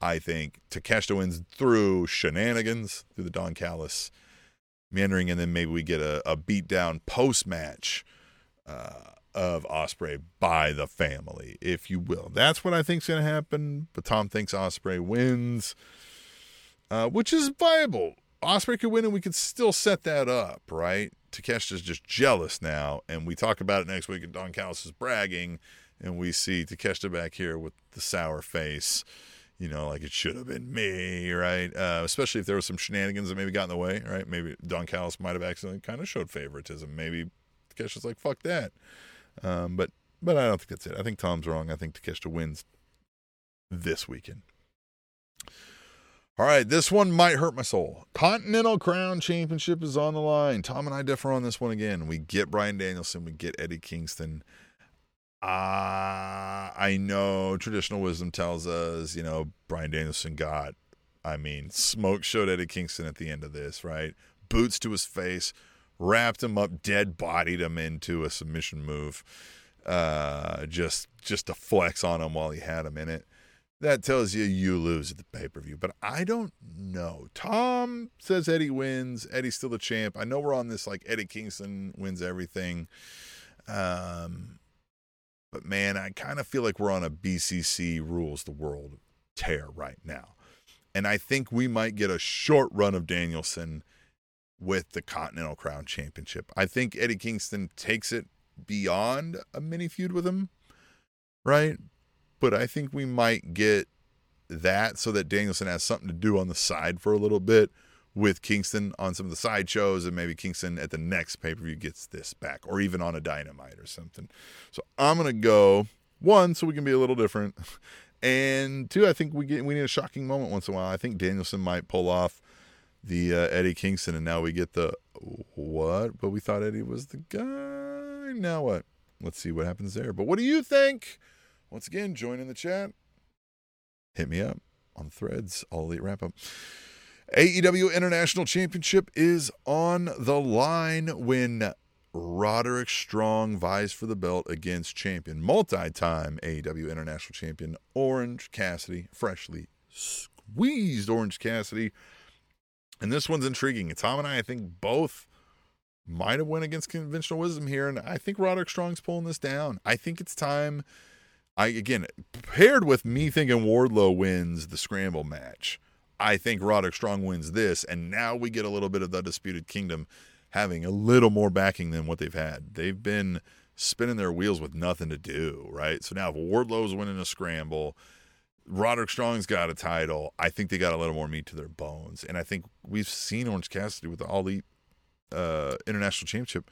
S1: I think Takeshita wins through shenanigans, through the Don Callis meandering, and then maybe we get a, a beat down post match uh, of Ospreay by the family, if you will. That's what I think's going to happen. But Tom thinks Ospreay wins, uh, which is viable. Ospreay could win, and we could still set that up, right? Takeshita's just jealous now, and we talk about it next week. And Don Callis is bragging, and we see Takeshita back here with the sour face you know, like it should have been me, right? Uh, especially if there was some shenanigans that maybe got in the way, right? Maybe Don Callis might have accidentally kind of showed favoritism. Maybe Takeshita's like, fuck that. Um, but but I don't think that's it. I think Tom's wrong. I think Takeshita wins this weekend. All right, this one might hurt my soul. Continental Crown Championship is on the line. Tom and I differ on this one again. We get Bryan Danielson, we get Eddie Kingston. Uh, I know traditional wisdom tells us, you know, Bryan Danielson got, I mean, smoke showed Eddie Kingston at the end of this, right? Boots to his face, wrapped him up, dead bodied him into a submission move, uh, just just to flex on him while he had him in it. That tells you you lose at the pay per view, but I don't know. Tom says Eddie wins. Eddie's still the champ. I know we're on this like Eddie Kingston wins everything. Um, but man, I kind of feel like we're on a BCC rules the world tear right now. And I think we might get a short run of Danielson with the Continental Crown Championship. I think Eddie Kingston takes it beyond a mini feud with him, right? But I think we might get that so that Danielson has something to do on the side for a little bit with Kingston on some of the side shows, and maybe Kingston at the next pay per view gets this back, or even on a Dynamite or something. So I'm gonna go one, so we can be a little different, and two, I think we get we need a shocking moment once in a while. I think Danielson might pull off the uh, Eddie Kingston, and now we get the what? But we thought Eddie was the guy. Now what? Let's see what happens there. But what do you think? Once again, join in the chat. Hit me up on threads. All elite wrap up. AEW International Championship is on the line when Roderick Strong vies for the belt against champion, multi time AEW International Champion Orange Cassidy, freshly squeezed Orange Cassidy. And this one's intriguing. Tom and I, I think, both might have went against conventional wisdom here, and I think Roderick Strong's pulling this down. I think it's time. I again paired with me thinking Wardlow wins the scramble match. I think Roderick Strong wins this, and now we get a little bit of the Disputed Kingdom having a little more backing than what they've had. They've been spinning their wheels with nothing to do, right? So now if Wardlow's winning a scramble, Roderick Strong's got a title. I think they got a little more meat to their bones, and I think we've seen Orange Cassidy with the All Elite uh, International Championship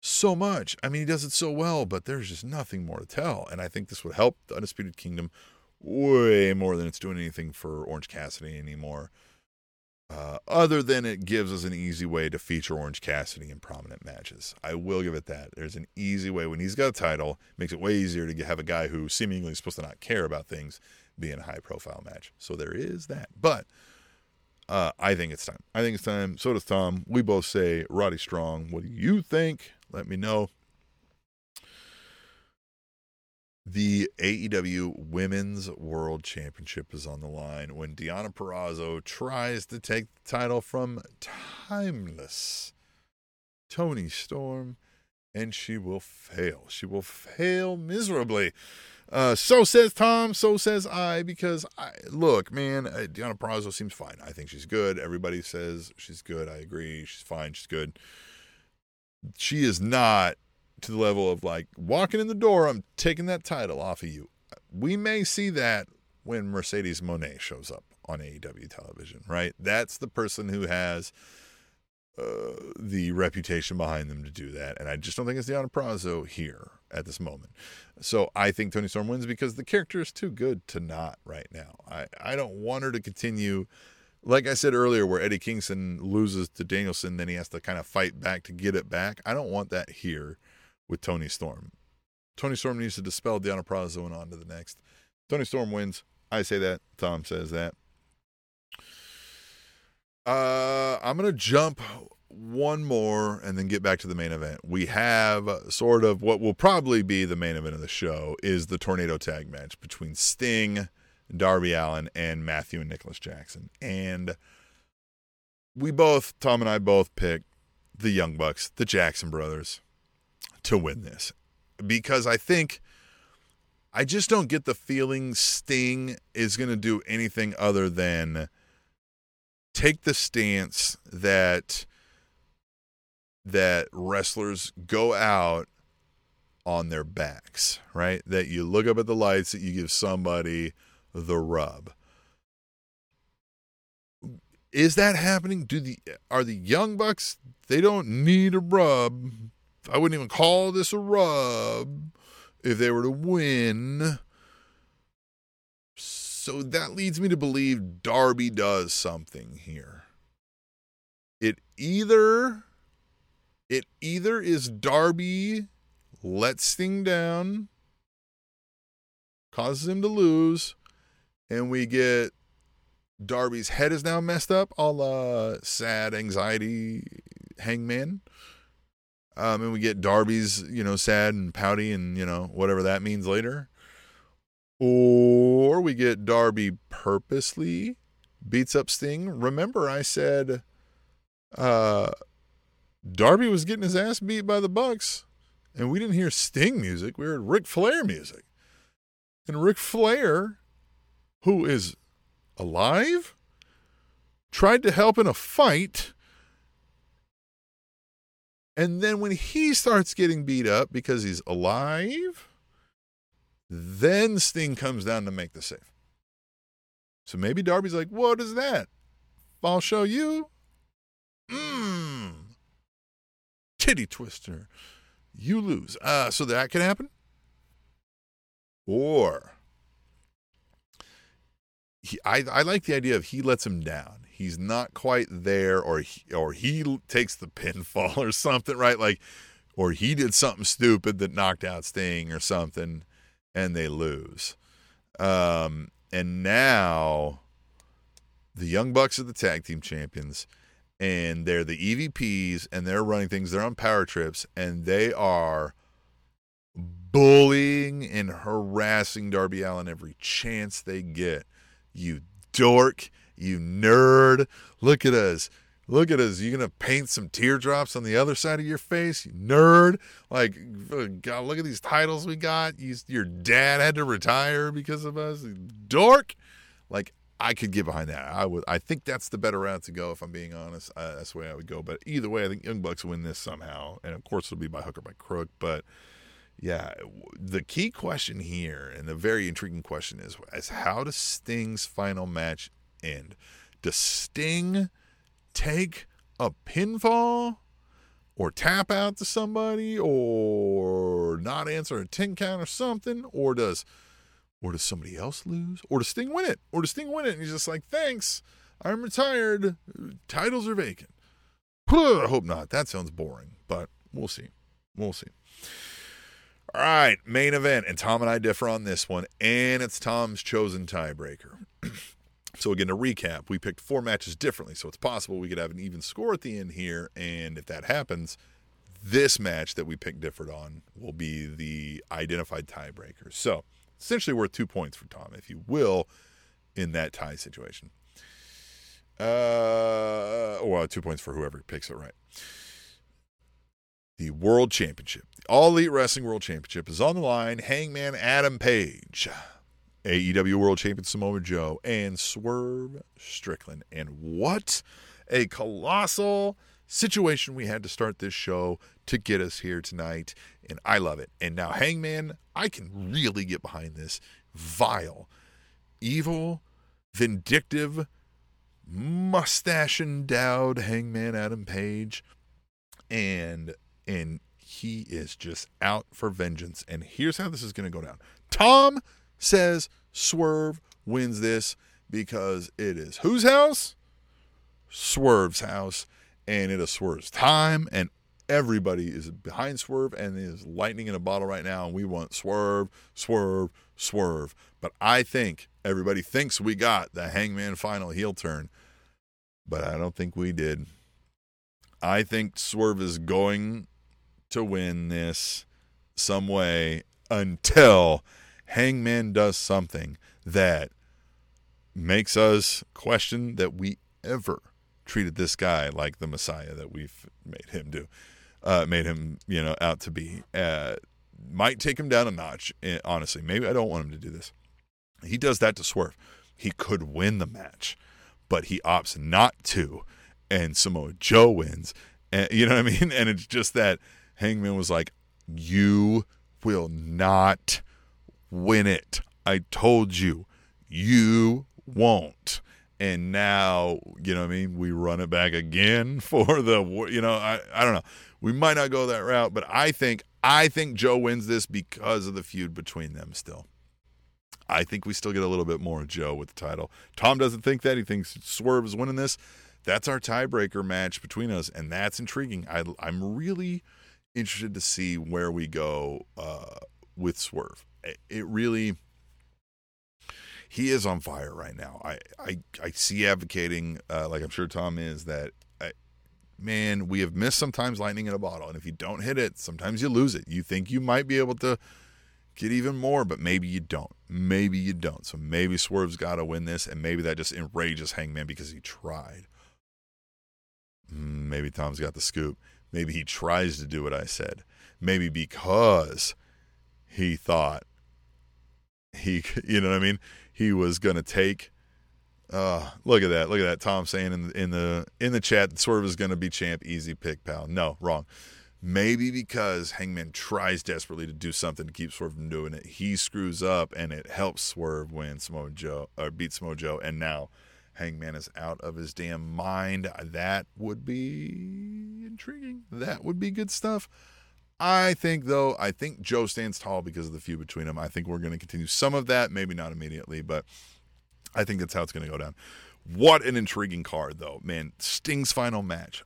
S1: so much. I mean, he does it so well, but there's just nothing more to tell, and I think this would help the Undisputed Kingdom way more than it's doing anything for Orange Cassidy anymore. Uh, other than it gives us an easy way to feature Orange Cassidy in prominent matches. I will give it that. There's an easy way when he's got a title, makes it way easier to have a guy who seemingly is supposed to not care about things be in a high profile match. So there is that. But uh, I think it's time. I think it's time. So does Tom. We both say Roddy Strong. What do you think? Let me know. The AEW Women's World Championship is on the line when Deonna Purrazzo tries to take the title from Timeless Toni Storm, and she will fail. She will fail miserably. Uh, so says Tom. So says I. Because I look, man, uh, Deonna Purrazzo seems fine. I think she's good. Everybody says she's good. I agree. She's fine. She's good. She is not to the level of like walking in the door. I'm taking that title off of you. We may see that when Mercedes Moné shows up on AEW television, right? That's the person who has uh, the reputation behind them to do that. And I just don't think it's Deonna Purrazzo here at this moment. So I think Toni Storm wins because the character is too good to not right now. I, I don't want her to continue. Like I said earlier, where Eddie Kingston loses to Danielson, then he has to kind of fight back to get it back. I don't want that here with Toni Storm. Toni Storm needs to dispel Deonna Purrazzo and on to the next. Toni Storm wins. I say that. Tom says that. Uh, I'm going to jump one more and then get back to the main event. We have sort of what will probably be the main event of the show is the tornado tag match between Sting, Darby Allin, and Matthew and Nicholas Jackson. And we both, Tom and I both picked the Young Bucks, the Jackson brothers, to win this. Because I think I just don't get the feeling Sting is going to do anything other than take the stance that that wrestlers go out on their backs, right? That you look up at the lights, that you give somebody the rub. Is that happening? Do the are the young bucks? They don't need a rub. I wouldn't even call this a rub if they were to win. So that leads me to believe Darby does something here. It either it either is Darby lets Sting down, causes him to lose, and we get Darby's head is now messed up, a la sad anxiety hangman. Um, and we get Darby's, you know, sad and pouty and, you know, whatever that means later. Or we get Darby purposely beats up Sting. Remember, I said uh, Darby was getting his ass beat by the Bucks, and we didn't hear Sting music. We heard Ric Flair music. And Ric Flair, who is alive, tried to help in a fight. And then when he starts getting beat up because he's alive, then Sting comes down to make the save. So maybe Darby's like, what is that? I'll show you. Mmm. Titty twister. You lose. Uh, so that can happen. Or he, I, I like the idea of he lets him down. He's not quite there, or he, or he takes the pinfall or something, right? Like, or he did something stupid that knocked out Sting or something and they lose. Um, and now the Young Bucks are the tag team champions, and they're the EVPs, and they're running things. They're on power trips, and they are bullying and harassing Darby Allin every chance they get. You dork, you nerd. Look at us. Look at us. You gonna paint some teardrops on the other side of your face, you nerd? Like, God, look at these titles we got. You, your dad had to retire because of us, dork. Like, I could get behind that. I would. I think that's the better route to go. If I'm being honest, uh, that's the way I would go. But either way, I think Young Bucks win this somehow, and of course it'll be by hook or by crook. But yeah, the key question here, and the very intriguing question is, is how does Sting's final match end? Does Sting take a pinfall or tap out to somebody or not answer a 10 count or something? Or does or does somebody else lose? Or does Sting win it? Or does Sting win it and he's just like thanks I'm retired. Titles are vacant. I hope not. That sounds boring but we'll see. We'll see. All right main event and Tom and I differ on this one and it's Tom's chosen tiebreaker So again, to recap, we picked four matches differently, so it's possible we could have an even score at the end here, and if that happens, this match that we picked Difford on will be the identified tiebreaker. So essentially worth two points for Tom, if you will, in that tie situation. Uh, well, two points for whoever picks it right. The World Championship, the All Elite Wrestling World Championship, is on the line. Hangman Adam Page, AEW World Champion Samoa Joe, and Swerve Strickland. And what a colossal situation we had to start this show to get us here tonight. And I love it. And now, Hangman, I can really get behind this vile, evil, vindictive, mustache endowed Hangman Adam Page. And and he is just out for vengeance. And here's how this is going to go down. Tom says Swerve wins this because it is whose house? Swerve's house, and it is Swerve's time, and everybody is behind Swerve and is lightning in a bottle right now, and we want Swerve, Swerve, Swerve. But I think everybody thinks we got the Hangman final heel turn, but I don't think we did. I think Swerve is going to win this some way until Hangman does something that makes us question that we ever treated this guy like the Messiah that we've made him do, uh, made him you know out to be. Uh, might take him down a notch. eh, Honestly, maybe I don't want him to do this. He does that to Swerve. He could win the match, but he opts not to, and Samoa Joe wins. And you know what I mean? And it's just that Hangman was like, "You will not win it. I told you, you won't." And now, you know what I mean? We run it back again for the, you know, I, I don't know. We might not go that route, but I think I think Joe wins this because of the feud between them still. I think we still get a little bit more of Joe with the title. Tom doesn't think that. He thinks Swerve is winning this. That's our tiebreaker match between us, and that's intriguing. I, I'm really interested to see where we go uh, with Swerve. It, really, he is on fire right now. I I, I see advocating, uh, like I'm sure Tom is, that I, man, we have missed sometimes lightning in a bottle, and if you don't hit it, sometimes you lose it. You think you might be able to get even more, but maybe you don't. Maybe you don't. So maybe Swerve's got to win this, and maybe that just enrages Hangman because he tried. Mm, Maybe Tom's got the scoop. Maybe he tries to do what I said. Maybe because he thought he, you know what I mean? He was gonna take. Uh, look at that! Look at that! Tom saying in the in the in the chat, Swerve is gonna be champ. Easy pick, pal. No, wrong. Maybe because Hangman tries desperately to do something to keep Swerve from doing it, he screws up and it helps Swerve win Samoa Joe or beat Samoa Joe, and now Hangman is out of his damn mind. That would be intriguing. That would be good stuff. I think though, I think Joe stands tall because of the feud between them. I think we're going to continue some of that, maybe not immediately, but I think that's how it's going to go down. What an intriguing card though, man! Sting's final match.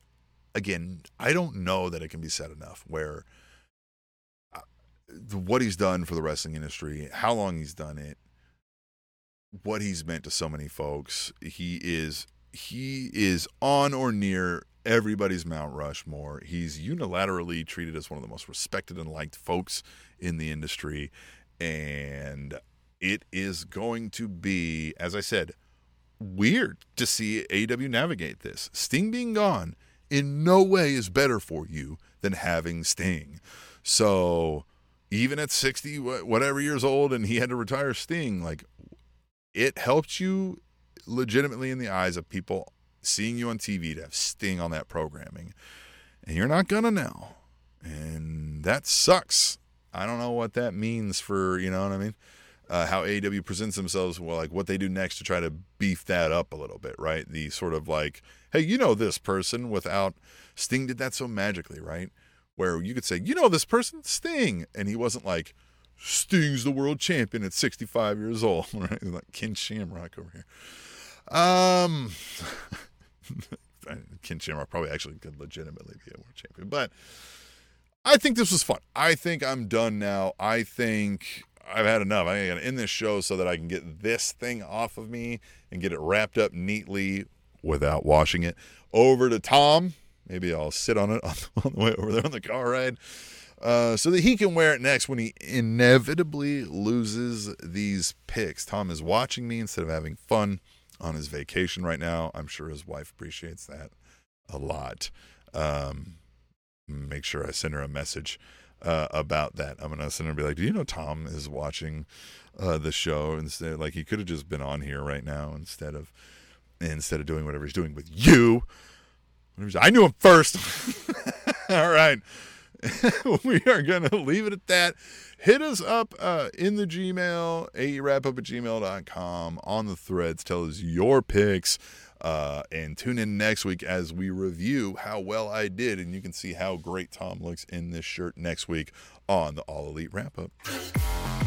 S1: Again, I don't know that it can be said enough. Where uh, what he's done for the wrestling industry, how long he's done it, what he's meant to so many folks. He is he is on or near everybody's Mount Rushmore. He's unilaterally treated as one of the most respected and liked folks in the industry. And it is going to be, as I said, weird to see AW navigate this. Sting being gone in no way is better for you than having Sting. So even at 60, whatever years old, and he had to retire Sting, like it helped you legitimately in the eyes of people seeing you on TV to have Sting on that programming. And you're not gonna now. And that sucks. I don't know what that means for, you know what I mean? Uh, how AEW presents themselves, well, like what they do next to try to beef that up a little bit, right? The sort of like, hey, you know this person without Sting did that so magically, right? Where you could say, you know this person, Sting. And he wasn't like, Sting's the world champion at 65 years old, right? He's like Ken Shamrock over here. Um, Ken Shamrock probably actually could legitimately be a world champion, but I think this was fun. I think I'm done now. I think I've had enough. I'm going to end this show so that I can get this thing off of me and get it wrapped up neatly without washing it. Over to Tom. Maybe I'll sit on it on, the way over there on the car ride. Uh, so that he can wear it next when he inevitably loses these picks. Tom is watching me instead of having fun on his vacation right now. I'm sure his wife appreciates that a lot. Um, make sure I send her a message uh, about that. I'm gonna send her and be like, "Do you know Tom is watching uh, the show instead? Like he could have just been on here right now instead of instead of doing whatever he's doing with you. I knew him first. All right." we are going to leave it at that. Hit us up uh, in the Gmail, aewrapup at gmail.com, on the threads. Tell us your picks. Uh, and tune in next week as we review how well I did. And you can see how great Tom looks in this shirt next week on the All Elite Wrap Up.